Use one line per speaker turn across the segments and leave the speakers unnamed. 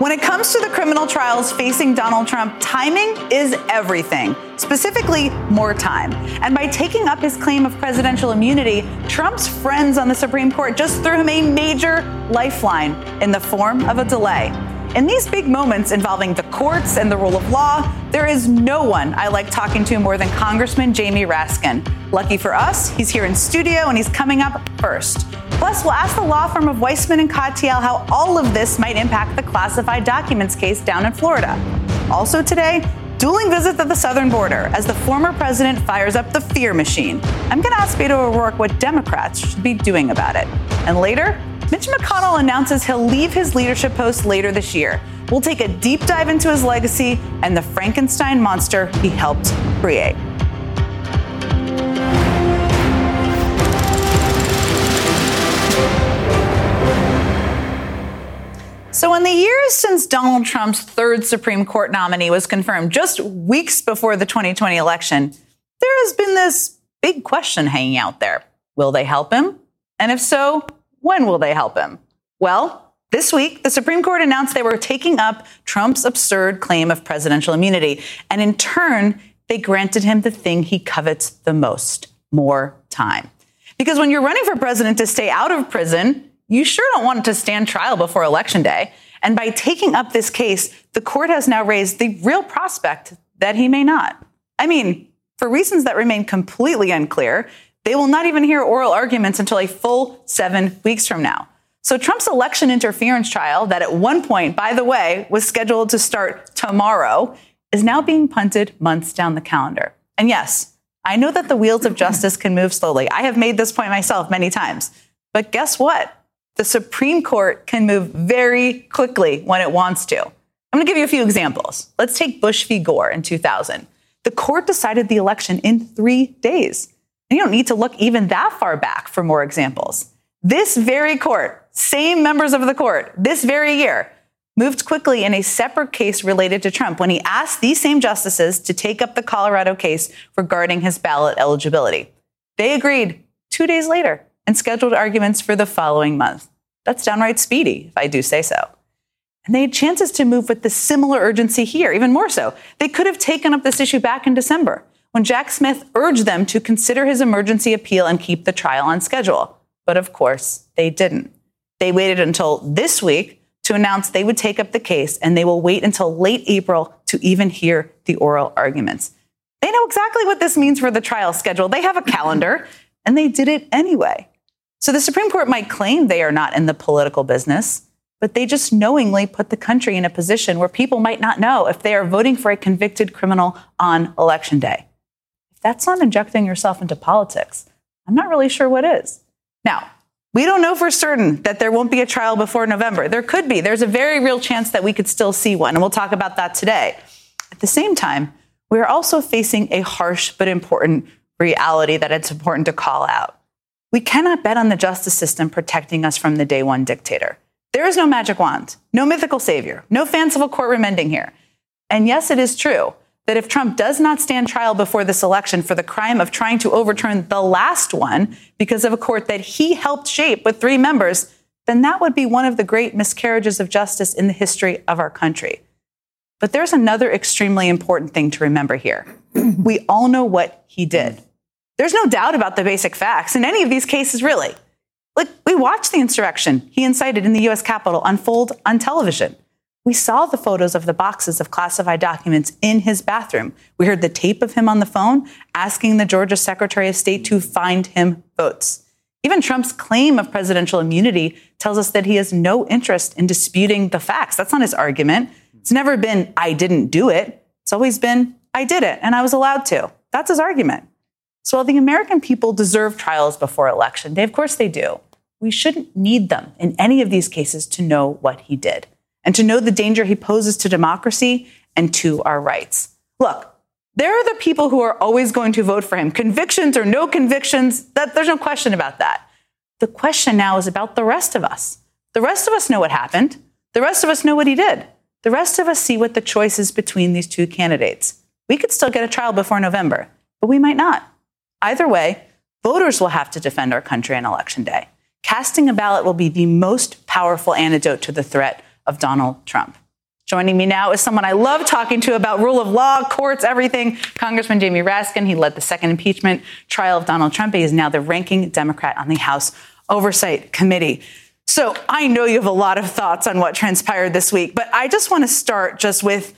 When it comes to the criminal trials facing Donald Trump, timing is everything, specifically more time. And by taking up his claim of presidential immunity, Trump's friends on the Supreme Court just threw him a major lifeline in the form of a delay. In these big moments involving the courts and the rule of law, there is no one I like talking to more than Congressman Jamie Raskin. Lucky for us, he's here in studio and he's coming up first. Plus, we'll ask the law firm of Weissmann and Katyal how all of this might impact the classified documents case down in Florida. Also today, dueling visits at the southern border as the former president fires up the fear machine. I'm going to ask Beto O'Rourke what Democrats should be doing about it. And later, Mitch McConnell announces he'll leave his leadership post later this year. We'll take a deep dive into his legacy and the Frankenstein monster he helped create. In the years since Donald Trump's third Supreme Court nominee was confirmed, just weeks before the 2020 election, there has been this big question hanging out there. Will they help him? And if so, when will they help him? Well, this week, the Supreme Court announced they were taking up Trump's absurd claim of presidential immunity. And in turn, they granted him the thing he covets the most more time. Because when you're running for president to stay out of prison, you sure don't want to stand trial before election day. And by taking up this case, the court has now raised the real prospect that he may not. I mean, for reasons that remain completely unclear, they will not even hear oral arguments until a full seven weeks from now. So Trump's election interference trial, that at one point, by the way, was scheduled to start tomorrow, is now being punted months down the calendar. And yes, I know that the wheels of justice can move slowly. I have made this point myself many times. But guess what? The Supreme Court can move very quickly when it wants to. I'm going to give you a few examples. Let's take Bush v. Gore in 2000. The court decided the election in three days. And you don't need to look even that far back for more examples. This very court, same members of the court, this very year, moved quickly in a separate case related to Trump when he asked these same justices to take up the Colorado case regarding his ballot eligibility. They agreed two days later and scheduled arguments for the following month. That's downright speedy, if I do say so. And they had chances to move with the similar urgency here, even more so. They could have taken up this issue back in December when Jack Smith urged them to consider his emergency appeal and keep the trial on schedule. But of course, they didn't. They waited until this week to announce they would take up the case, and they will wait until late April to even hear the oral arguments. They know exactly what this means for the trial schedule. They have a calendar, and they did it anyway. So the Supreme Court might claim they are not in the political business, but they just knowingly put the country in a position where people might not know if they are voting for a convicted criminal on election day If that's not injecting yourself into politics. I'm not really sure what is. Now, we don't know for certain that there won't be a trial before November. There could be. There's a very real chance that we could still see one, and we'll talk about that today. At the same time, we are also facing a harsh but important reality that it's important to call out. We cannot bet on the justice system protecting us from the day one dictator. There is no magic wand, no mythical savior, no fanciful courtroom ending here. And yes, it is true that if Trump does not stand trial before this election for the crime of trying to overturn the last one because of a court that he helped shape with three members, then that would be one of the great miscarriages of justice in the history of our country. But there's another extremely important thing to remember here. we all know what he did. There's no doubt about the basic facts in any of these cases, really. Like, we watched the insurrection he incited in the US Capitol unfold on television. We saw the photos of the boxes of classified documents in his bathroom. We heard the tape of him on the phone asking the Georgia Secretary of State to find him votes. Even Trump's claim of presidential immunity tells us that he has no interest in disputing the facts. That's not his argument. It's never been, I didn't do it. It's always been, I did it and I was allowed to. That's his argument. So while the American people deserve trials before election day, of course they do, we shouldn't need them in any of these cases to know what he did. and to know the danger he poses to democracy and to our rights. Look, there are the people who are always going to vote for him, convictions or no convictions, that, there's no question about that. The question now is about the rest of us. The rest of us know what happened. The rest of us know what he did. The rest of us see what the choice is between these two candidates. We could still get a trial before November, but we might not. Either way, voters will have to defend our country on election day. Casting a ballot will be the most powerful antidote to the threat of Donald Trump. Joining me now is someone I love talking to about rule of law, courts, everything. Congressman Jamie Raskin. He led the second impeachment trial of Donald Trump. He is now the ranking Democrat on the House Oversight Committee. So I know you have a lot of thoughts on what transpired this week, but I just want to start just with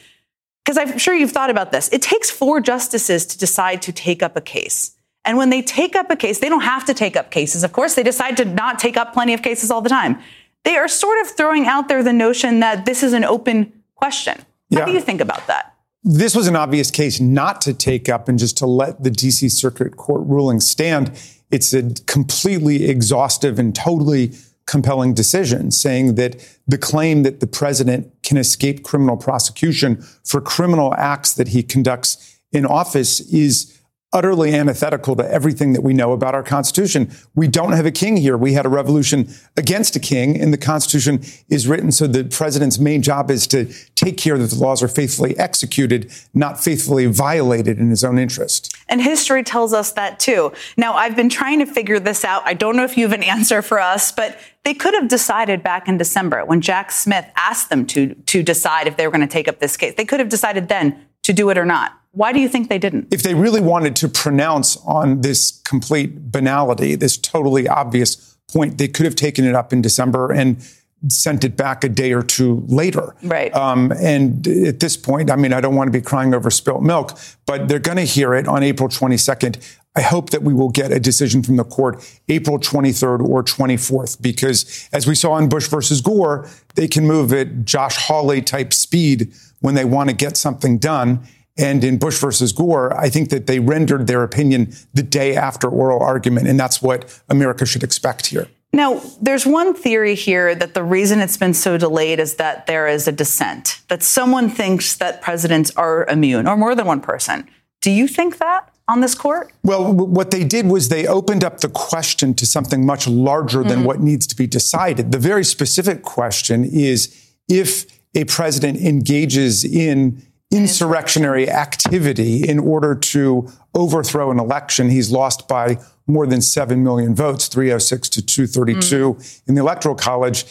because I'm sure you've thought about this. It takes four justices to decide to take up a case. And when they take up a case, they don't have to take up cases. Of course, they decide to not take up plenty of cases all the time. They are sort of throwing out there the notion that this is an open question. How yeah. do you think about that?
This was an obvious case not to take up and just to let the DC Circuit Court ruling stand. It's a completely exhaustive and totally compelling decision saying that the claim that the president can escape criminal prosecution for criminal acts that he conducts in office is utterly antithetical to everything that we know about our Constitution. We don't have a king here. We had a revolution against a king, and the Constitution is written so the president's main job is to take care that the laws are faithfully executed, not faithfully violated in his own interest.
And history tells us that too. Now, I've been trying to figure this out. I don't know if you have an answer for us, but they could have decided back in December when Jack Smith asked them to, to decide if they were going to take up this case. They could have decided then to do it or not. Why do you think they didn't?
If they really wanted to pronounce on this complete banality, this totally obvious point, they could have taken it up in December and sent it back a day or two later.
Right. Um,
and at this point, I mean, I don't want to be crying over spilt milk, but they're going to hear it on April 22nd. I hope that we will get a decision from the court April 23rd or 24th, because as we saw in Bush versus Gore, they can move at Josh Hawley type speed when they want to get something done. And in Bush versus Gore, I think that they rendered their opinion the day after oral argument. And that's what America should expect here.
Now, there's one theory here that the reason it's been so delayed is that there is a dissent, that someone thinks that presidents are immune, or more than one person. Do you think that on this court?
Well, what they did was they opened up the question to something much larger than mm-hmm. what needs to be decided. The very specific question is if a president engages in insurrectionary activity in order to overthrow an election. He's lost by more than 7 million votes, 306 to 232 mm. in the Electoral College.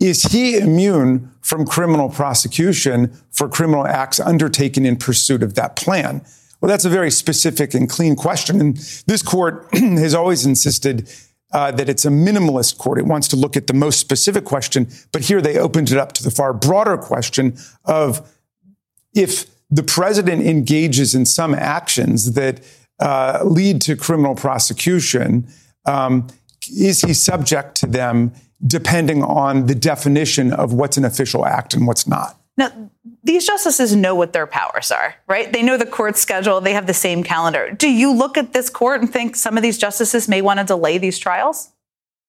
Is he immune from criminal prosecution for criminal acts undertaken in pursuit of that plan? Well, that's a very specific and clean question. And this court has always insisted uh, that it's a minimalist court. It wants to look at the most specific question, but here they opened it up to the far broader question of if the president engages in some actions that uh, lead to criminal prosecution, um, is he subject to them depending on the definition of what's an official act and what's not?
Now, these justices know what their powers are, right? They know the court schedule, they have the same calendar. Do you look at this court and think some of these justices may want to delay these trials?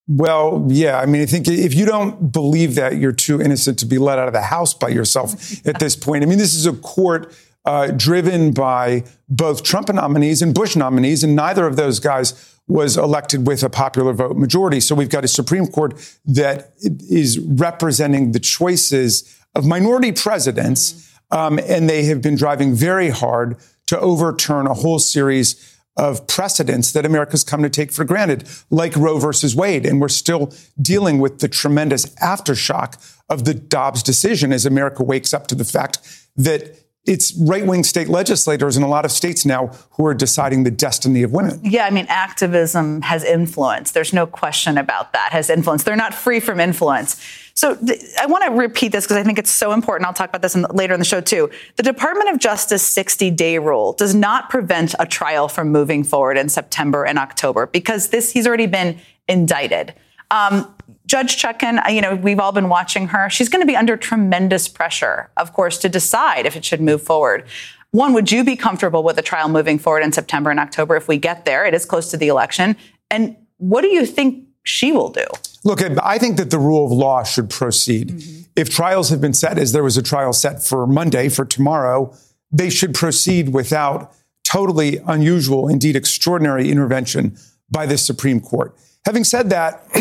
Well, yeah. I mean, I think if you don't believe that, you're too innocent to be let out of the house by yourself at this point. I mean, this is a court uh, driven by both Trump nominees and Bush nominees, and neither of those guys was elected with a popular vote majority. So we've got a Supreme Court that is representing the choices of minority presidents, mm-hmm. um, and they have been driving very hard to overturn a whole series of precedents that America's come to take for granted, like Roe versus Wade. And we're still dealing with the tremendous aftershock of the Dobbs decision as America wakes up to the fact that it's right wing state legislators in a lot of states now who are deciding the destiny of women.
Yeah, I mean, activism has influence. There's no question about that, has influence. They're not free from influence. So th- I want to repeat this because I think it's so important. I'll talk about this in the, later in the show too. The Department of Justice 60 day rule does not prevent a trial from moving forward in September and October because this he's already been indicted. Um, Judge Chutkan, uh, you know, we've all been watching her. She's going to be under tremendous pressure, of course, to decide if it should move forward. One, would you be comfortable with a trial moving forward in September and October if we get there? It is close to the election. And what do you think she will do?
Look, I think that the rule of law should proceed. Mm-hmm. If trials have been set, as there was a trial set for Monday, for tomorrow, they should proceed without totally unusual, indeed extraordinary intervention by the Supreme Court. Having said that,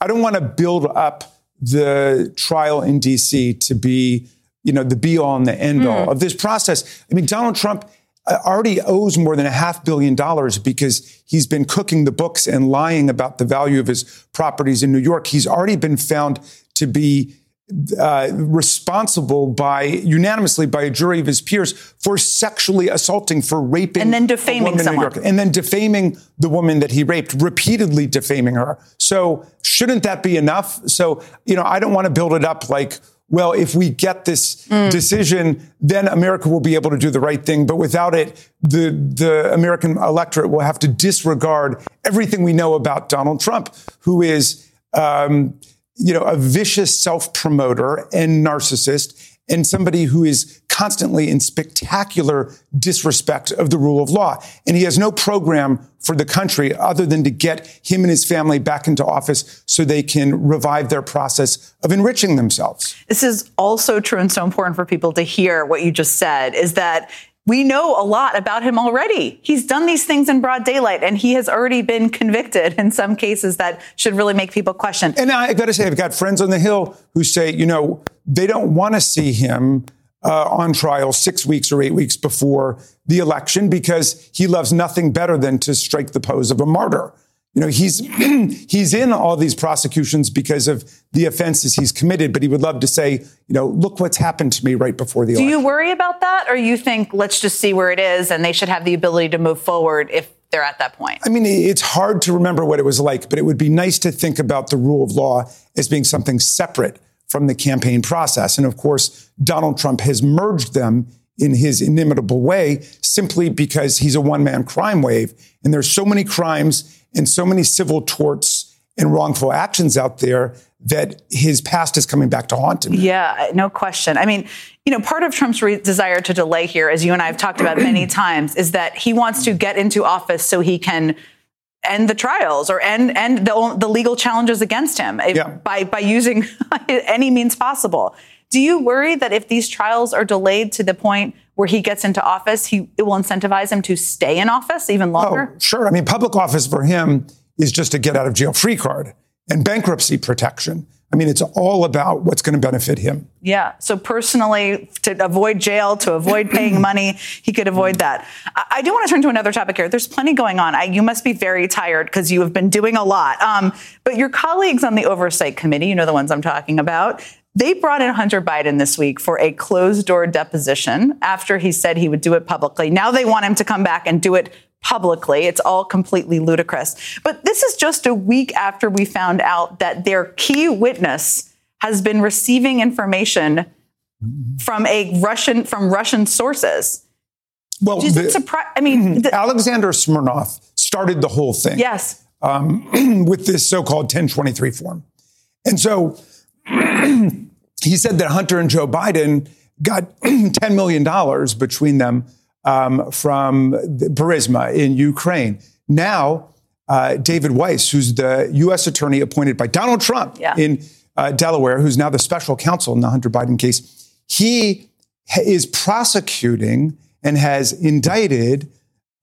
I don't want to build up the trial in DC to be, you know, the be all and the end all mm. of this process. I mean, Donald Trump already owes more than a half billion dollars because he's been cooking the books and lying about the value of his properties in New York. He's already been found to be uh, responsible by unanimously by a jury of his peers for sexually assaulting, for raping,
and then defaming someone,
and then defaming the woman that he raped, repeatedly defaming her. So shouldn't that be enough? So you know, I don't want to build it up like. Well, if we get this mm. decision, then America will be able to do the right thing. But without it, the, the American electorate will have to disregard everything we know about Donald Trump, who is um, you know, a vicious self promoter and narcissist and somebody who is constantly in spectacular disrespect of the rule of law. And he has no program for the country other than to get him and his family back into office so they can revive their process of enriching themselves.
This is also true and so important for people to hear what you just said is that we know a lot about him already. He's done these things in broad daylight and he has already been convicted in some cases that should really make people question.
And I got to say, I've got friends on the Hill who say, you know, they don't want to see him uh, on trial six weeks or eight weeks before the election because he loves nothing better than to strike the pose of a martyr. You know, he's he's in all these prosecutions because of the offenses he's committed, but he would love to say, you know, look what's happened to me right before the
Do
election.
you worry about that, or you think let's just see where it is, and they should have the ability to move forward if they're at that point?
I mean, it's hard to remember what it was like, but it would be nice to think about the rule of law as being something separate from the campaign process. And of course, Donald Trump has merged them in his inimitable way simply because he's a one man crime wave. And there's so many crimes and so many civil torts and wrongful actions out there that his past is coming back to haunt him.
Yeah, no question. I mean, you know, part of Trump's re- desire to delay here, as you and I have talked about many times, is that he wants to get into office so he can end the trials or end end the, the legal challenges against him yeah. by by using any means possible. Do you worry that if these trials are delayed to the point where he gets into office, he it will incentivize him to stay in office even longer?
Oh, sure. I mean, public office for him is just a get out of jail free card and bankruptcy protection. I mean, it's all about what's going to benefit him.
Yeah. So personally, to avoid jail, to avoid paying money, he could avoid that. I, I, do want to turn to another topic here. There's plenty going on. I, you must be very tired because you have been doing a lot. Um, but your colleagues on the oversight committee, you know the ones I'm talking about, they brought in Hunter Biden this week for a closed door deposition after he said he would do it publicly. Now they want him to come back and do it publicly. It's all completely ludicrous. But this is just a week after we found out that their key witness has been receiving information from a Russian from Russian sources. Well, the, it surprise? I mean,
the, Alexander Smirnov started the whole thing.
Yes,
um, with this so-called 1023 form, and so he said that Hunter and Joe Biden got $10 million between them um, from Burisma in Ukraine. Now, uh, David Weiss, who's the U.S. attorney appointed by Donald Trump yeah. in uh, Delaware, who's now the special counsel in the Hunter Biden case, he is prosecuting and has indicted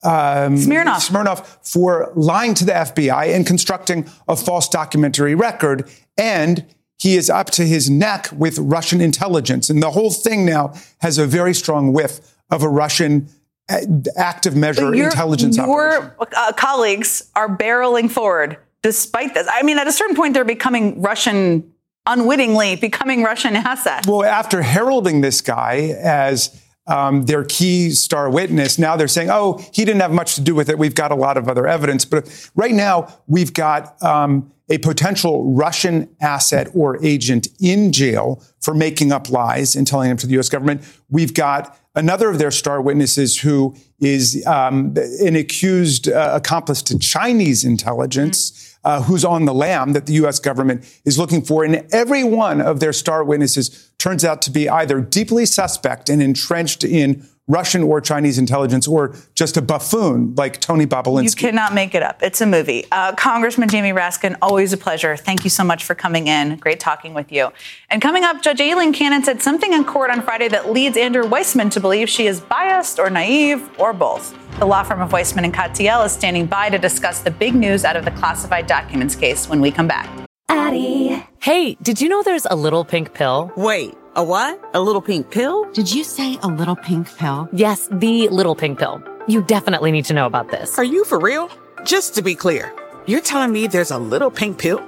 um, Smirnov.
Smirnov for lying to the FBI and constructing a false documentary record and he is up to his neck with Russian intelligence. And the whole thing now has a very strong whiff of a Russian uh, active measure your, intelligence
your,
operation.
Uh, colleagues are barreling forward despite this. I mean, at a certain point, they're becoming Russian, unwittingly becoming Russian assets.
Well, after heralding this guy as um, their key star witness. Now they're saying, oh, he didn't have much to do with it. We've got a lot of other evidence. But right now, we've got um, a potential Russian asset or agent in jail for making up lies and telling them to the U.S. government. We've got another of their star witnesses who is um, an accused uh, accomplice to Chinese intelligence. Uh, who's on the lam that the U.S. government is looking for. And every one of their star witnesses turns out to be either deeply suspect and entrenched in Russian or Chinese intelligence or just a buffoon like Tony Bobulinski.
You cannot make it up. It's a movie. Uh, Congressman Jamie Raskin, always a pleasure. Thank you so much for coming in. Great talking with you. And coming up, Judge Aileen Cannon said something in court on Friday that leads Andrew Weissmann to believe she is biased or naive or both. The law firm of Weissmann and Katyal is standing by to discuss the big news out of the classified documents case when we come back.
Addie. Hey, did you know there's a little pink pill?
Wait. A what? A little pink pill?
Did you say a little pink pill?
Yes, the little pink pill. You definitely need to know about this.
Are you for real? Just to be clear, you're telling me there's a little pink pill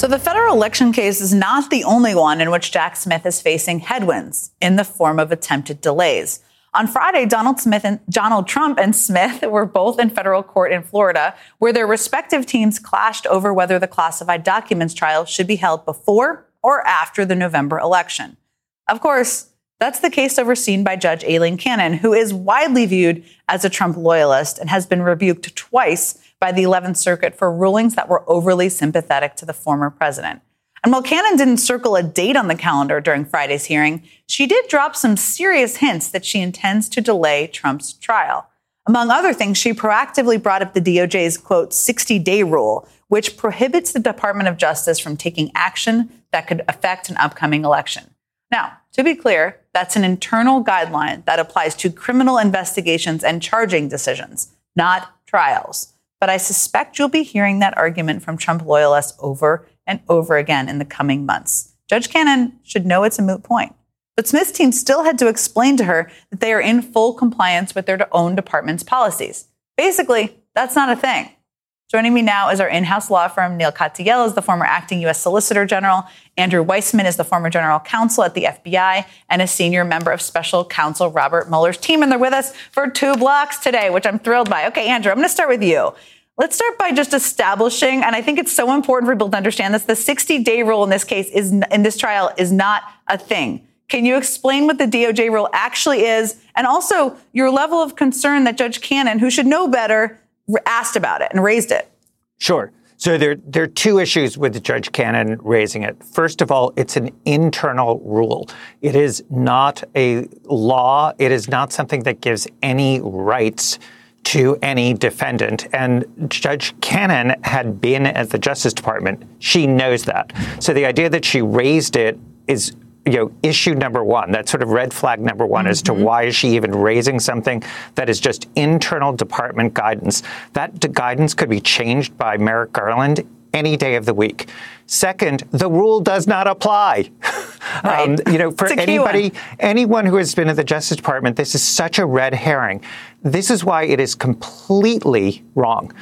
So the federal election case is not the only one in which Jack Smith is facing headwinds in the form of attempted delays. On Friday, Donald Smith and Donald Trump and Smith were both in federal court in Florida, where their respective teams clashed over whether the classified documents trial should be held before or after the November election. Of course, that's the case overseen by Judge Aileen Cannon, who is widely viewed as a Trump loyalist and has been rebuked twice by the 11th Circuit for rulings that were overly sympathetic to the former president. And while Cannon didn't circle a date on the calendar during Friday's hearing, she did drop some serious hints that she intends to delay Trump's trial. Among other things, she proactively brought up the DOJ's quote 60 day rule, which prohibits the Department of Justice from taking action that could affect an upcoming election. Now, to be clear, that's an internal guideline that applies to criminal investigations and charging decisions, not trials. But I suspect you'll be hearing that argument from Trump loyalists over and over again in the coming months. Judge Cannon should know it's a moot point. But Smith's team still had to explain to her that they are in full compliance with their own department's policies. Basically, that's not a thing. Joining me now is our in-house law firm. Neal Katyal is the former acting U.S. Solicitor General. Andrew Weissmann is the former General Counsel at the FBI and a senior member of Special Counsel Robert Mueller's team. And they're with us for two blocks today, which I'm thrilled by. Okay, Andrew, I'm going to start with you. Let's start by just establishing, and I think it's so important for people to understand this: the 60-day rule in this case is in this trial is not a thing. Can you explain what the DOJ rule actually is, and also your level of concern that Judge Cannon, who should know better, asked about it and raised it?
Sure. So there, there are two issues with Judge Cannon raising it. First of all, it's an internal rule. It is not a law. It is not something that gives any rights to any defendant. And Judge Cannon had been at the Justice Department. She knows that. So the idea that she raised it is you know, issue number one, that sort of red flag number one mm-hmm. as to mm-hmm. why is she even raising something that is just internal department guidance. That guidance could be changed by Merrick Garland any day of the week. Second, the rule does not apply.
Right. um,
you know, for anybody, anyone who has been at the Justice Department, this is such a red herring. This is why it is completely wrong.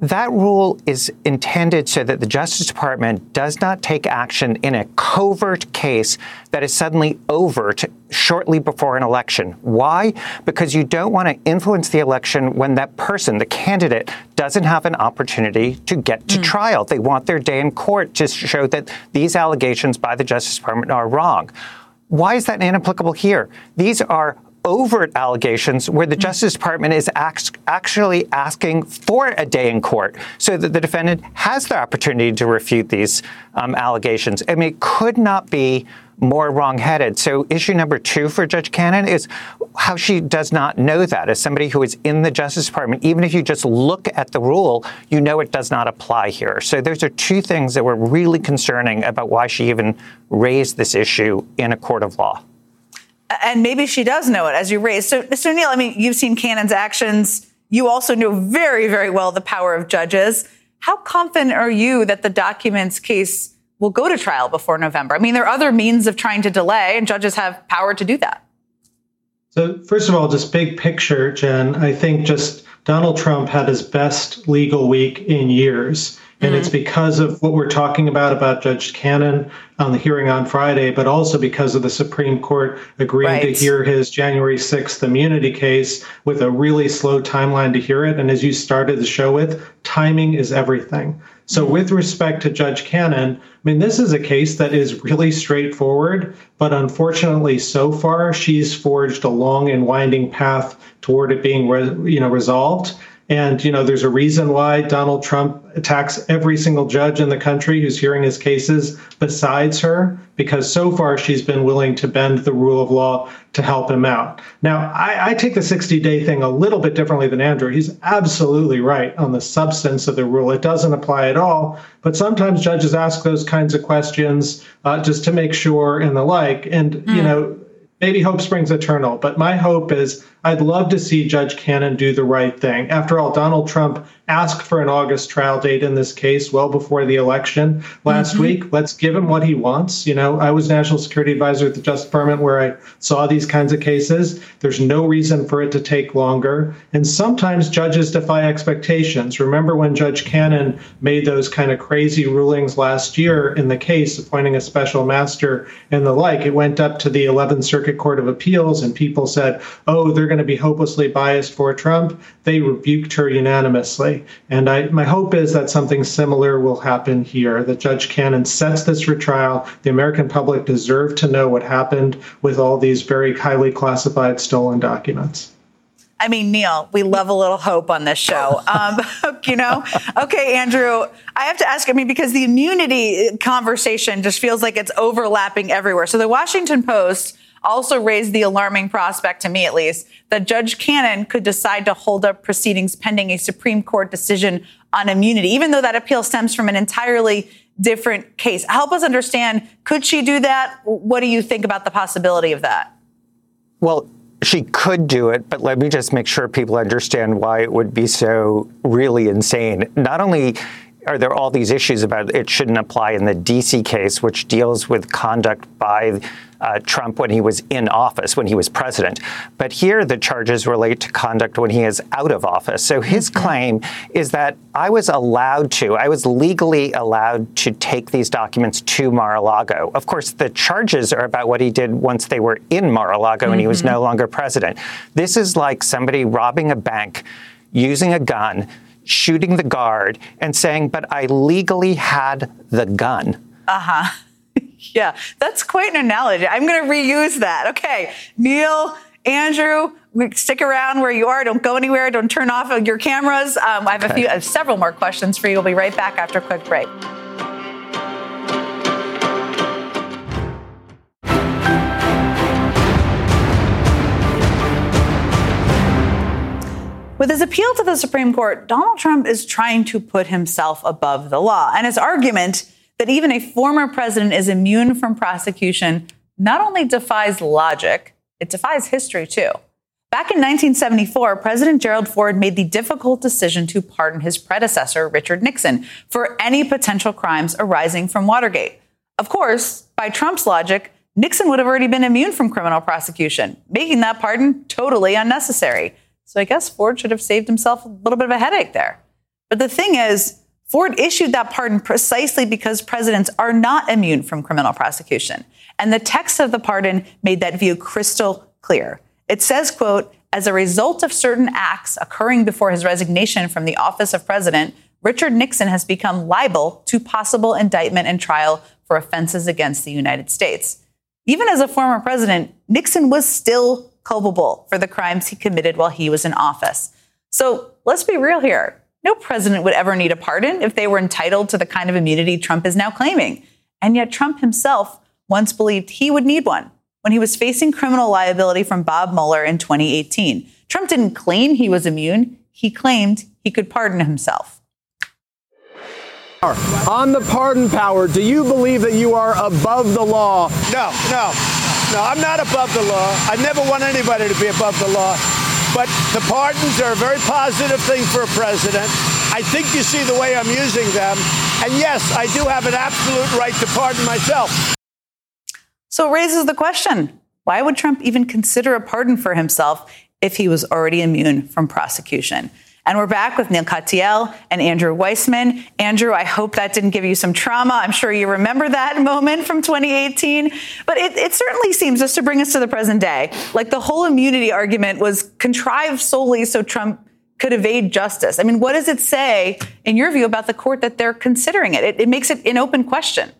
That rule is intended so that the Justice Department does not take action in a covert case that is suddenly overt shortly before an election. Why? Because you don't want to influence the election when that person, the candidate, doesn't have an opportunity to get to mm. trial. They want their day in court to show that these allegations by the Justice Department are wrong. Why is that inapplicable here? These are overt allegations where the Justice Department is actually asking for a day in court so that the defendant has the opportunity to refute these um, allegations. I mean, it could not be more wrongheaded. So, issue number two for Judge Cannon is how she does not know that. As somebody who is in the Justice Department, even if you just look at the rule, you know it does not apply here. So, those are two things that were really concerning about why she even raised this issue in a court of law.
And maybe she does know it, as you raised. So, so Neal, I mean, you've seen Cannon's actions. You also know very, very well the power of judges. How confident are you that the documents case will go to trial before November? I mean, there are other means of trying to delay, and judges have power to do that.
So, first of all, just big picture, Jen, I think just Donald Trump had his best legal week in years. And mm-hmm. it's because of what we're talking about, about Judge Cannon on the hearing on Friday, but also because of the Supreme Court agreeing right. to hear his January 6th immunity case with a really slow timeline to hear it. And as you started the show with, timing is everything. So, mm-hmm. with respect to Judge Cannon, I mean, this is a case that is really straightforward, but unfortunately, so far, she's forged a long and winding path toward it being, re- you know, resolved. And, you know, there's a reason why Donald Trump attacks every single judge in the country who's hearing his cases besides her, because so far she's been willing to bend the rule of law to help him out. Now, I, I take the 60 day thing a little bit differently than Andrew. He's absolutely right on the substance of the rule. It doesn't apply at all. But sometimes judges ask those kinds of questions uh, just to make sure and the like. And, mm. you know, maybe hope springs eternal, but my hope is I'd love to see Judge Cannon do the right thing. After all, Donald Trump asked for an August trial date in this case well before the election last mm-hmm. week. Let's give him what he wants. You know, I was national security advisor at the Justice Department where I saw these kinds of cases. There's no reason for it to take longer. And sometimes judges defy expectations. Remember when Judge Cannon made those kind of crazy rulings last year in the case, appointing a special master and the like? It went up to the 11th Circuit Court of Appeals, and people said, oh, they're going to be hopelessly biased for Trump. They rebuked her unanimously. And I, my hope is that something similar will happen here, that Judge Cannon sets this for trial. The American public deserve to know what happened with all these very highly classified stolen documents.
I mean, Neal, we love a little hope on this show. Um, you know? Okay, Andrew, I have to ask, I mean, because the immunity conversation just feels like it's overlapping everywhere. So the Washington Post also raised the alarming prospect, to me at least, that Judge Cannon could decide to hold up proceedings pending a Supreme Court decision on immunity, even though that appeal stems from an entirely different case. Help us understand could she do that? What do you think about the possibility of that?
Well, she could do it, but let me just make sure people understand why it would be so really insane. Not only are there all these issues about it shouldn't apply in the DC case, which deals with conduct by uh, Trump when he was in office, when he was president. But here, the charges relate to conduct when he is out of office. So his claim is that I was allowed to, I was legally allowed to take these documents to Mar a Lago. Of course, the charges are about what he did once they were in Mar a Lago mm-hmm. and he was no mm-hmm. longer president. This is like somebody robbing a bank, using a gun shooting the guard and saying, but I legally had the gun.
Uh huh. yeah, that's quite an analogy. I'm going to reuse that. Okay. Neal, Andrew, stick around where you are. Don't go anywhere. Don't turn off your cameras. Um, I have okay. a few, I have several more questions for you. We'll be right back after a quick break. With his appeal to the Supreme Court, Donald Trump is trying to put himself above the law. And his argument that even a former president is immune from prosecution not only defies logic, it defies history too. Back in 1974, President Gerald Ford made the difficult decision to pardon his predecessor, Richard Nixon, for any potential crimes arising from Watergate. Of course, by Trump's logic, Nixon would have already been immune from criminal prosecution, making that pardon totally unnecessary. So I guess Ford should have saved himself a little bit of a headache there. But the thing is, Ford issued that pardon precisely because presidents are not immune from criminal prosecution. And the text of the pardon made that view crystal clear. It says, quote, as a result of certain acts occurring before his resignation from the office of president, Richard Nixon has become liable to possible indictment and trial for offenses against the United States. Even as a former president, Nixon was still culpable for the crimes he committed while he was in office. So let's be real here. No president would ever need a pardon if they were entitled to the kind of immunity Trump is now claiming. And yet, Trump himself once believed he would need one when he was facing criminal liability from Bob Mueller in 2018. Trump didn't claim he was immune, he claimed he could pardon himself.
On the pardon power, do you believe that you are above the law?
No, no.
No, I'm not above the law. I never want anybody to be above the law. But the pardons are a very positive thing for a president. I think you see the way I'm using them. And yes, I do have an absolute right to pardon myself.
So it raises the question why would Trump even consider a pardon for himself if he was already immune from prosecution? And we're back with Neal Katyal and Andrew Weissmann. Andrew, I hope that didn't give you some trauma. I'm sure you remember that moment from 2018. But it, it, certainly seems, just to bring us to the present day, like the whole immunity argument was contrived solely so Trump could evade justice. I mean, what does it say, in your view, about the court that they're considering it? It, it makes it an open question.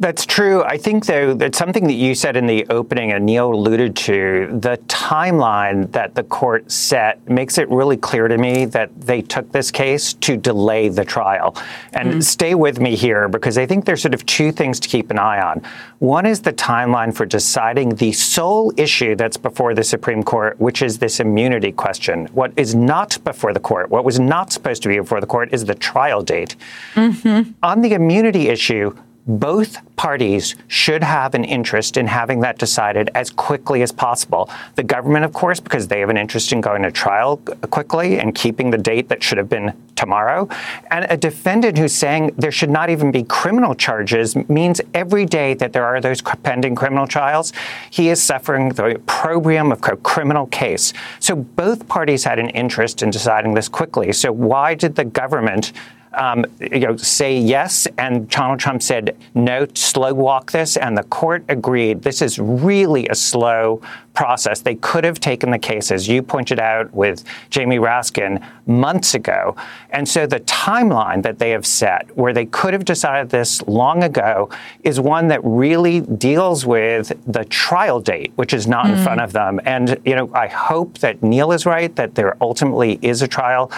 That's true. I think, though, that something that you said in the opening and Neal alluded to, the timeline that the court set makes it really clear to me that they took this case to delay the trial. And mm-hmm. stay with me here because I think there's sort of two things to keep an eye on. One is the timeline for deciding the sole issue that's before the Supreme Court, which is this immunity question. What is not before the court, what was not supposed to be before the court, is the trial date. Mm-hmm. On the immunity issue, both parties should have an interest in having that decided as quickly as possible. The government, of course, because they have an interest in going to trial quickly and keeping the date that should have been tomorrow. And a defendant who's saying there should not even be criminal charges means every day that there are those pending criminal trials, he is suffering the opprobrium of a criminal case. So both parties had an interest in deciding this quickly. So why did the government um, you know, say yes, and Donald Trump said no, slow walk this, and the court agreed. This is really a slow process. They could have taken the case, as you pointed out with Jamie Raskin, months ago. And so the timeline that they have set, where they could have decided this long ago, is one that really deals with the trial date, which is not mm. in front of them. And, you know, I hope that Neal is right, that there ultimately is a trial,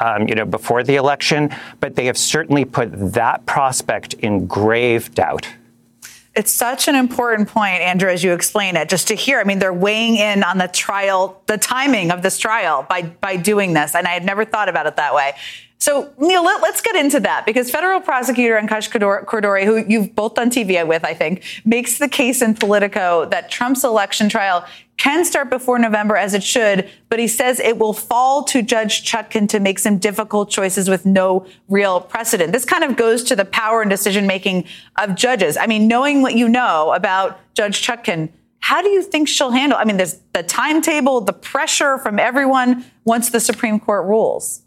um, you know, before the election, but they have certainly put that prospect in grave doubt.
It's such an important point, Andrew, as you explain it, just to hear. I mean, they're weighing in on the trial, the timing of this trial by, by doing this. And I had never thought about it that way. So, Neal, let, us get into that because federal prosecutor Ankush Khardori, who you've both done TV with, I think, makes the case in Politico that Trump's election trial can start before November as it should, but he says it will fall to Judge Chutkan to make some difficult choices with no real precedent. This kind of goes to the power and decision making of judges. I mean, knowing what you know about Judge Chutkan, how do you think she'll handle? I mean, there's the timetable, the pressure from everyone once the Supreme Court rules.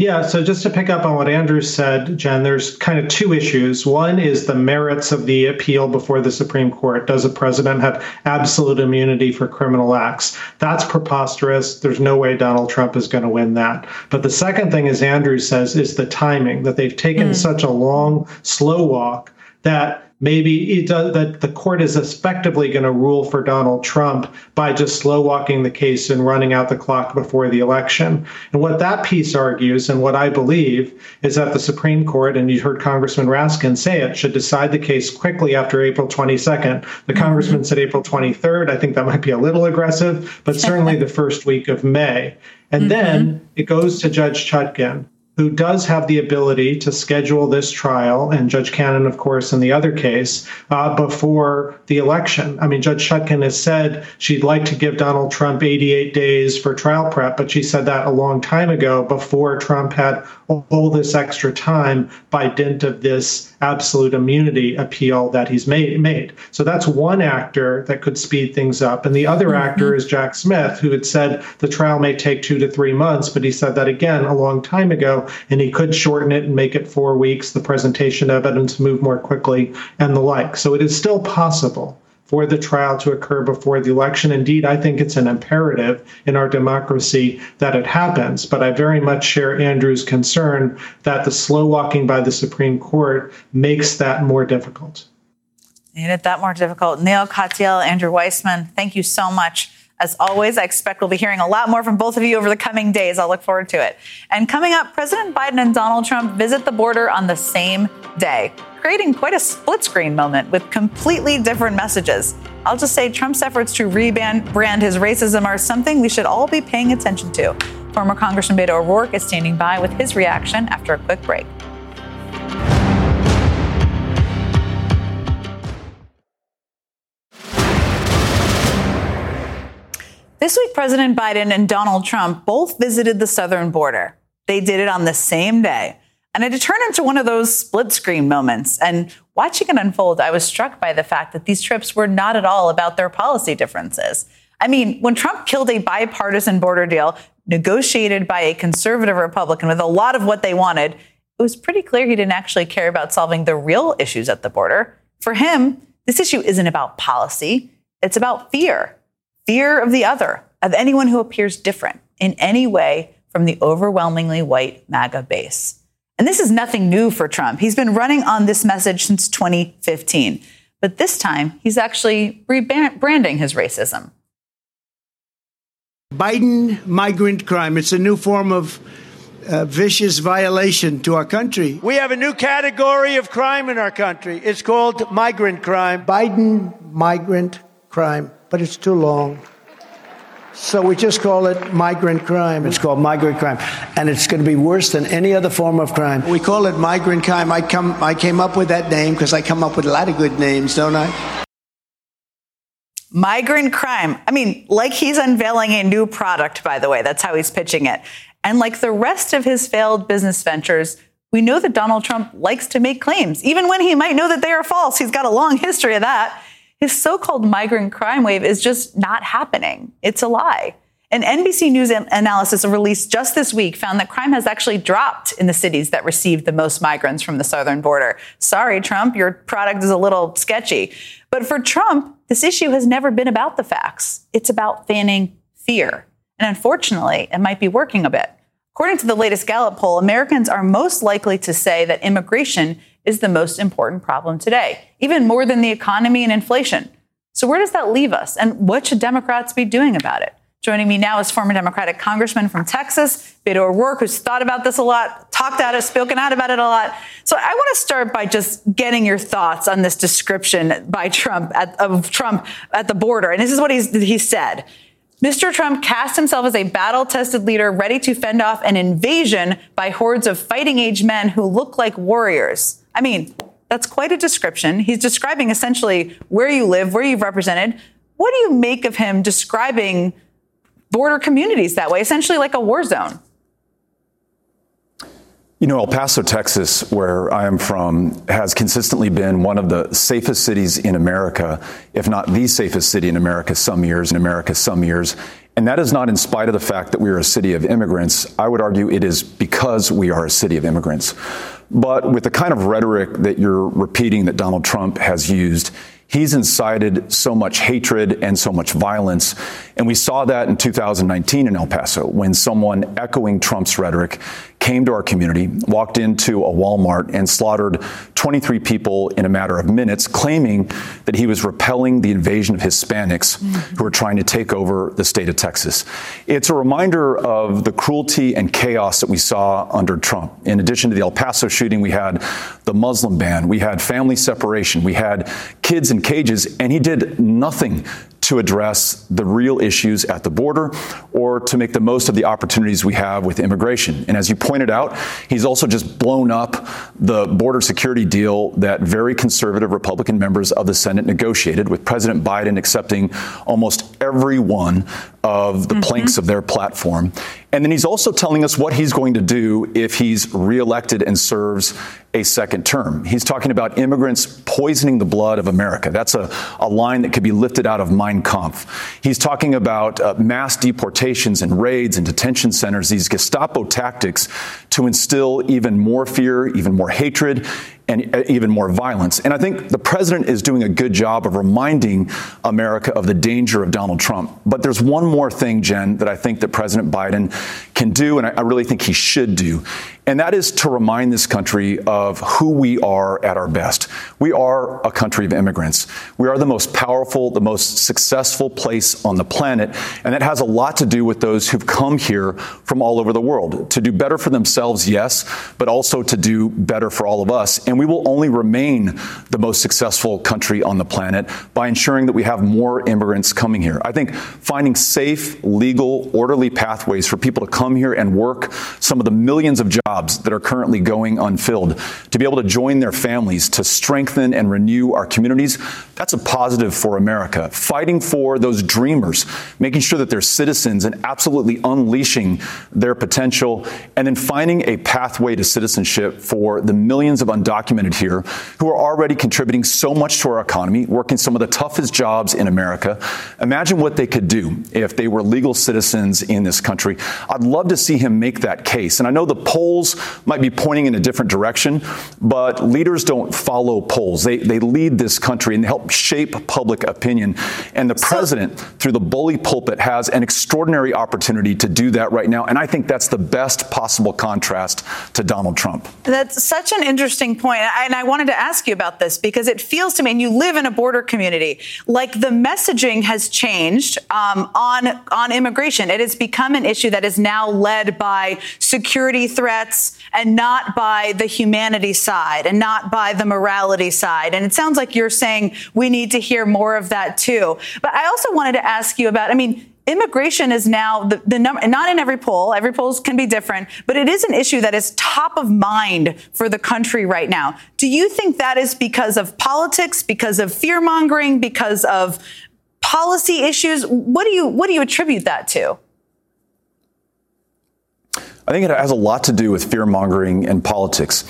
Yeah, so just to pick up on what Andrew said, Jen, there's kind of two issues. One is the merits of the appeal before the Supreme Court. Does a president have absolute immunity for criminal acts? That's preposterous. There's no way Donald Trump is going to win that. But the second thing, as Andrew says, is the timing that they've taken mm. such a long, slow walk that maybe it does, that the court is effectively going to rule for Donald Trump by just slow walking the case and running out the clock before the election. And what that piece argues, and what I believe, is that the Supreme Court, and you heard Congressman Raskin say it, should decide the case quickly after April 22nd. The congressman said April 23rd. I think that might be a little aggressive, but certainly the first week of May. And mm-hmm. then it goes to Judge Chutkan who does have the ability to schedule this trial, and Judge Cannon, of course, in the other case, uh, before the election. I mean, Judge Chutkan has said she'd like to give Donald Trump 88 days for trial prep, but she said that a long time ago before Trump had all this extra time by dint of this absolute immunity appeal that he's made. made. So that's one actor that could speed things up. And the other mm-hmm. actor is Jack Smith, who had said the trial may take two to three months, but he said that again a long time ago and he could shorten it and make it four weeks, the presentation evidence move more quickly, and the like. So it is still possible for the trial to occur before the election. Indeed, I think it's an imperative in our democracy that it happens. But I very much share Andrew's concern that the slow walking by the Supreme Court makes that more difficult.
Made it that more difficult. Neal Katyal, Andrew Weissmann, thank you so much as always, I expect we'll be hearing a lot more from both of you over the coming days. I'll look forward to it. And coming up, President Biden and Donald Trump visit the border on the same day, creating quite a split screen moment with completely different messages. I'll just say Trump's efforts to rebrand his racism are something we should all be paying attention to. Former Congressman Beto O'Rourke is standing by with his reaction after a quick break. This week, President Biden and Donald Trump both visited the southern border. They did it on the same day. And it turned into one of those split screen moments. And watching it unfold, I was struck by the fact that these trips were not at all about their policy differences. I mean, when Trump killed a bipartisan border deal negotiated by a conservative Republican with a lot of what they wanted, it was pretty clear he didn't actually care about solving the real issues at the border. For him, this issue isn't about policy, it's about fear fear of the other, of anyone who appears different in any way from the overwhelmingly white MAGA base. And this is nothing new for Trump. He's been running on this message since 2015. But this time, he's actually rebranding his racism.
Biden migrant crime. It's a new form of uh, vicious violation to our country.
We have a new category of crime in our country. It's called migrant crime.
Biden migrant crime but it's too long. So we just call it migrant crime. It's called migrant crime, and it's going to be worse than any other form of crime. We call it migrant crime. I come, I came up with that name because I come up with a lot of good names, don't I?
Migrant crime. I mean, like he's unveiling a new product, by the way. That's how he's pitching it. And like the rest of his failed business ventures, we know that Donald Trump likes to make claims, even when he might know that they are false. He's got a long history of that his so-called migrant crime wave is just not happening. It's a lie. An NBC News analysis released just this week found that crime has actually dropped in the cities that received the most migrants from the southern border. Sorry, Trump, your product is a little sketchy. But for Trump, this issue has never been about the facts. It's about fanning fear. And unfortunately, it might be working a bit. According to the latest Gallup poll, Americans are most likely to say that immigration is the most important problem today, even more than the economy and inflation. So, where does that leave us? And what should Democrats be doing about it? Joining me now is former Democratic Congressman from Texas, Beto O'Rourke, who's thought about this a lot, talked about it, spoken out about it a lot. So I want to start by just getting your thoughts on this description by Trump at, of Trump at the border. And this is what he said. Mr. Trump cast himself as a battle tested leader ready to fend off an invasion by hordes of fighting age men who look like warriors. I mean, that's quite a description. He's describing essentially where you live, where you've represented. What do you make of him describing border communities that way, essentially like a war zone?
You know, El Paso, Texas, where I am from, has consistently been one of the safest cities in America, if not the safest city in America some years, in America some years. And that is not in spite of the fact that we are a city of immigrants. I would argue it is because we are a city of immigrants. But with the kind of rhetoric that you're repeating that Donald Trump has used, he's incited so much hatred and so much violence. And we saw that in 2019 in El Paso when someone echoing Trump's rhetoric came to our community, walked into a Walmart, and slaughtered 23 people in a matter of minutes, claiming that he was repelling the invasion of Hispanics mm-hmm. who were trying to take over the state of Texas. It's a reminder of the cruelty and chaos that we saw under Trump. In addition to the El Paso shooting, we had the Muslim ban, we had family separation, we had kids in cages, and he did nothing to address the real issues at the border or to make the most of the opportunities we have with immigration. And as you pointed out, he's also just blown up the border security deal that very conservative Republican members of the Senate negotiated, with President Biden accepting almost every one of the mm-hmm. planks of their platform. And then he's also telling us what he's going to do if he's reelected and serves a second term. He's talking about immigrants poisoning the blood of America. That's a, a line that could be lifted out of Mein Kampf. He's talking about uh, mass deportations and raids and detention centers, these Gestapo tactics to instill even more fear, even more hatred, and uh, even more violence. And I think the president is doing a good job of reminding America of the danger of Donald Trump. But there's one more thing, Jen, that I think that President Biden can do, and I really think he should do. And that is to remind this country of who we are at our best. We are a country of immigrants. We are the most powerful, the most successful place on the planet. And that has a lot to do with those who've come here from all over the world to do better for themselves, yes, but also to do better for all of us. And we will only remain the most successful country on the planet by ensuring that we have more immigrants coming here. I think finding safe, legal, orderly pathways for people to come come here and work some of the millions of jobs that are currently going unfilled, to be able to join their families, to strengthen and renew our communities, that's a positive for America. Fighting for those dreamers, making sure that they're citizens and absolutely unleashing their potential, and then finding a pathway to citizenship for the millions of undocumented here who are already contributing so much to our economy, working some of the toughest jobs in America. Imagine what they could do if they were legal citizens in this country. I'd love to see him make that case. And I know the polls might be pointing in a different direction, but leaders don't follow polls. They, they lead this country and help shape public opinion. And the president, through the bully pulpit, has an extraordinary opportunity to do that right now. And I think that's the best possible contrast to Donald Trump.
That's such an interesting point. And I wanted to ask you about this because it feels to me, and you live in a border community, like the messaging has changed um, on, on immigration. It has become an issue that is now led by security threats and not by the humanity side and not by the morality side. And it sounds like you're saying we need to hear more of that too. But I also wanted to ask you about, I mean, immigration is now the, the number, not in every poll, every poll can be different, but it is an issue that is top of mind for the country right now. Do you think that is because of politics, because of fear mongering, because of policy issues? What do you, what do you attribute that to?
I think it has a lot to do with fear mongering and politics.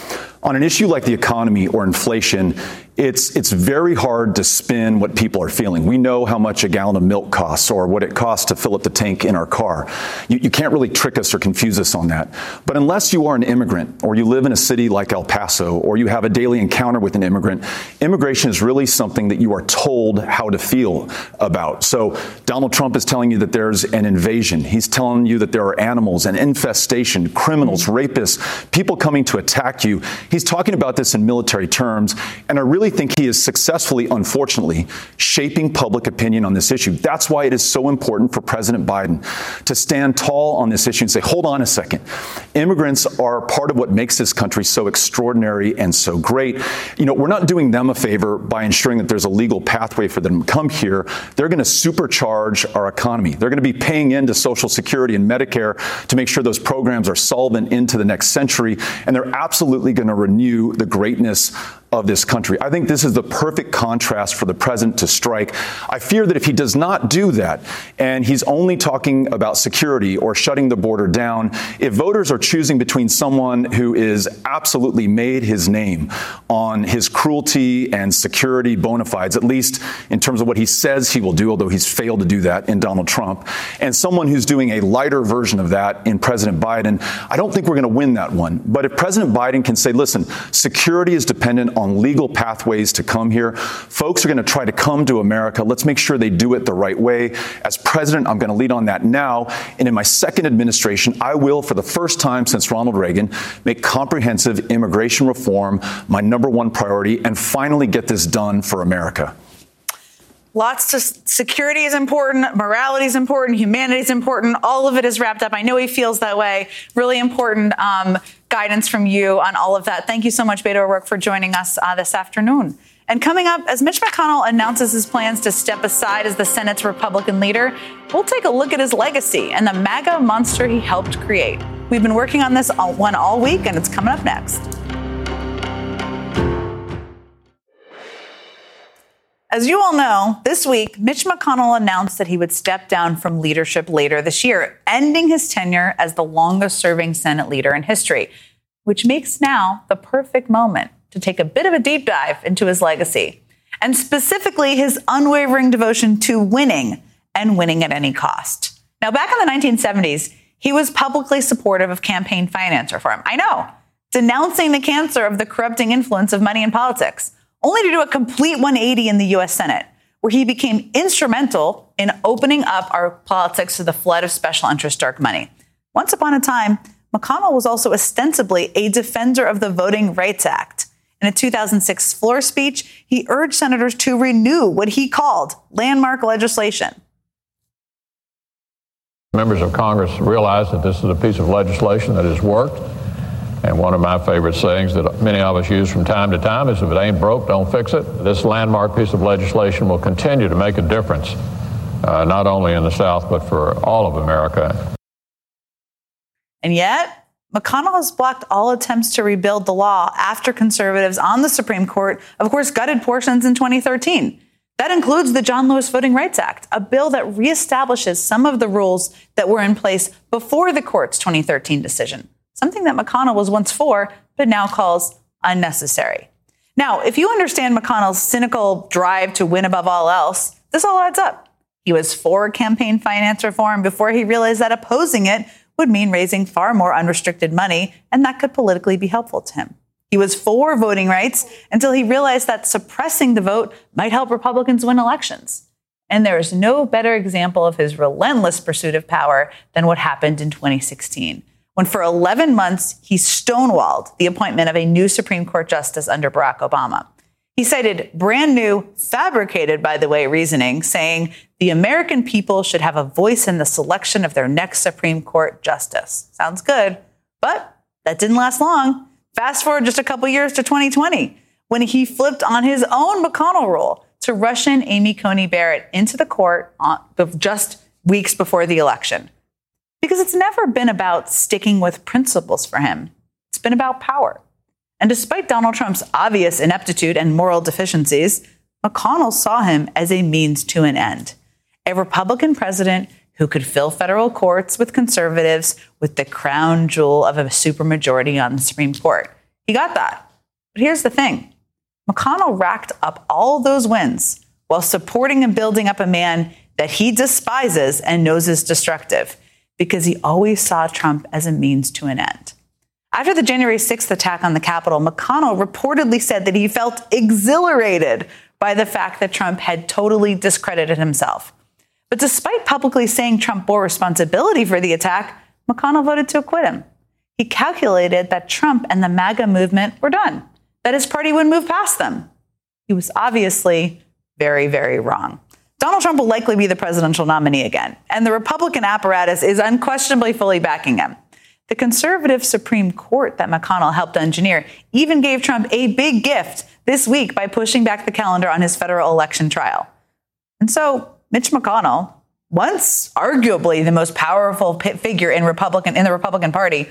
On an issue like the economy or inflation, it's it's very hard to spin what people are feeling. We know how much a gallon of milk costs or what it costs to fill up the tank in our car. You, you can't really trick us or confuse us on that. But unless you are an immigrant or you live in a city like El Paso or you have a daily encounter with an immigrant, immigration is really something that you are told how to feel about. So Donald Trump is telling you that there's an invasion. He's telling you that there are animals, an infestation, criminals, rapists, people coming to attack you. He's talking about this in military terms, and I really think he is successfully, unfortunately, shaping public opinion on this issue. That's why it is so important for President Biden to stand tall on this issue and say, hold on a second. Immigrants are part of what makes this country so extraordinary and so great. You know, we're not doing them a favor by ensuring that there's a legal pathway for them to come here. They're going to supercharge our economy. They're going to be paying into Social Security and Medicare to make sure those programs are solvent into the next century. And they're absolutely going to renew the greatness of this country. I think this is the perfect contrast for the president to strike. I fear that if he does not do that, and he's only talking about security or shutting the border down, if voters are choosing between someone who is absolutely made his name on his cruelty and security bona fides, at least in terms of what he says he will do, although he's failed to do that in Donald Trump, and someone who's doing a lighter version of that in President Biden, I don't think we're going to win that one. But if President Biden can say, listen, security is dependent on legal pathways to come here. Folks are going to try to come to America. Let's make sure they do it the right way. As president, I'm going to lead on that now. And in my second administration, I will, for the first time since Ronald Reagan, make comprehensive immigration reform my number one priority and finally get this done for America.
Lots to security is important, morality is important, humanity is important. All of it is wrapped up. I know he feels that way. Really important um, guidance from you on all of that. Thank you so much, Beto O'Rourke, for joining us uh, this afternoon. And coming up, as Mitch McConnell announces his plans to step aside as the Senate's Republican leader, we'll take a look at his legacy and the MAGA monster he helped create. We've been working on this one all week, and it's coming up next. As you all know, this week, Mitch McConnell announced that he would step down from leadership later this year, ending his tenure as the longest serving Senate leader in history, which makes now the perfect moment to take a bit of a deep dive into his legacy, and specifically his unwavering devotion to winning and winning at any cost. Now, back in the 1970s, he was publicly supportive of campaign finance reform. I know, denouncing the cancer of the corrupting influence of money in politics only to do a complete 180 in the US Senate, where he became instrumental in opening up our politics to the flood of special interest dark money. Once upon a time, McConnell was also ostensibly a defender of the Voting Rights Act. In a 2006 floor speech, he urged senators to renew what he called landmark legislation.
Members of Congress realize that this is a piece of legislation that has worked and one of my favorite sayings that many of us use from time to time is if it ain't broke, don't fix it. This landmark piece of legislation will continue to make a difference, uh, not only in the South, but for all of America.
And yet, McConnell has blocked all attempts to rebuild the law after conservatives on the Supreme Court, of course, gutted portions in 2013. That includes the John Lewis Voting Rights Act, a bill that reestablishes some of the rules that were in place before the court's 2013 decision, something that McConnell was once for, but now calls unnecessary. Now, if you understand McConnell's cynical drive to win above all else, this all adds up. He was for campaign finance reform before he realized that opposing it would mean raising far more unrestricted money, and that could politically be helpful to him. He was for voting rights until he realized that suppressing the vote might help Republicans win elections. And there is no better example of his relentless pursuit of power than what happened in 2016, when for 11 months he stonewalled the appointment of a new Supreme Court justice under Barack Obama. He cited brand new, fabricated, by the way, reasoning, saying the American people should have a voice in the selection of their next Supreme Court justice. Sounds good, but that didn't last long. Fast forward just a couple years to 2020, when he flipped on his own McConnell rule to rush in Amy Coney Barrett into the court just weeks before the election. Because it's never been about sticking with principles for him, it's been about power. And despite Donald Trump's obvious ineptitude and moral deficiencies, McConnell saw him as a means to an end. A Republican president who could fill federal courts with conservatives with the crown jewel of a supermajority on the Supreme Court. He got that. But here's the thing McConnell racked up all those wins while supporting and building up a man that he despises and knows is destructive because he always saw Trump as a means to an end. After the January 6th attack on the Capitol, McConnell reportedly said that he felt exhilarated by the fact that Trump had totally discredited himself. But despite publicly saying Trump bore responsibility for the attack, McConnell voted to acquit him. He calculated that Trump and the MAGA movement were done, that his party would move past them. He was obviously very, very wrong. Donald Trump will likely be the presidential nominee again, and the Republican apparatus is unquestionably fully backing him. The conservative Supreme Court that McConnell helped engineer even gave Trump a big gift this week by pushing back the calendar on his federal election trial. And so Mitch McConnell, once arguably the most powerful figure in Republican in the Republican Party,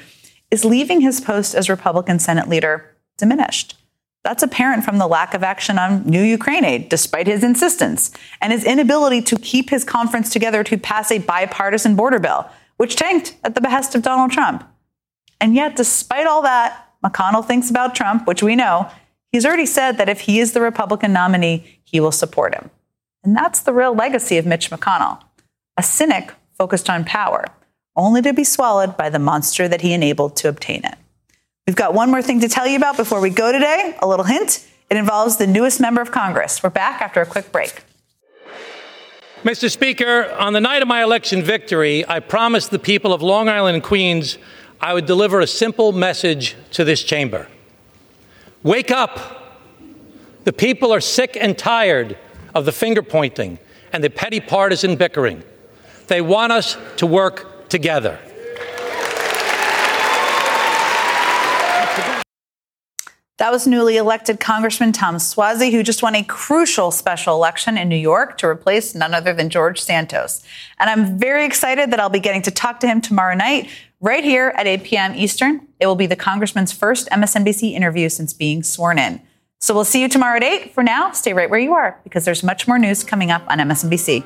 is leaving his post as Republican Senate leader diminished. That's apparent from the lack of action on new Ukraine aid, despite his insistence, and his inability to keep his conference together to pass a bipartisan border bill which tanked at the behest of Donald Trump. And yet, despite all that, McConnell thinks about Trump, which we know, he's already said that if he is the Republican nominee, he will support him. And that's the real legacy of Mitch McConnell a cynic focused on power, only to be swallowed by the monster that he enabled to obtain it. We've got one more thing to tell you about before we go today. A little hint it involves the newest member of Congress. We're back after a quick break.
Mr. Speaker, on the night of my election victory, I promised the people of Long Island and Queens I would deliver a simple message to this chamber. Wake up! The people are sick and tired of the finger pointing and the petty partisan bickering. They want us to work together.
That was newly elected Congressman Tom Suozzi, who just won a crucial special election in New York to replace none other than George Santos. And I'm very excited that I'll be getting to talk to him tomorrow night, right here at 8 p.m. Eastern. It will be the Congressman's first MSNBC interview since being sworn in. So we'll see you tomorrow at 8. For now, stay right where you are because there's much more news coming up on MSNBC.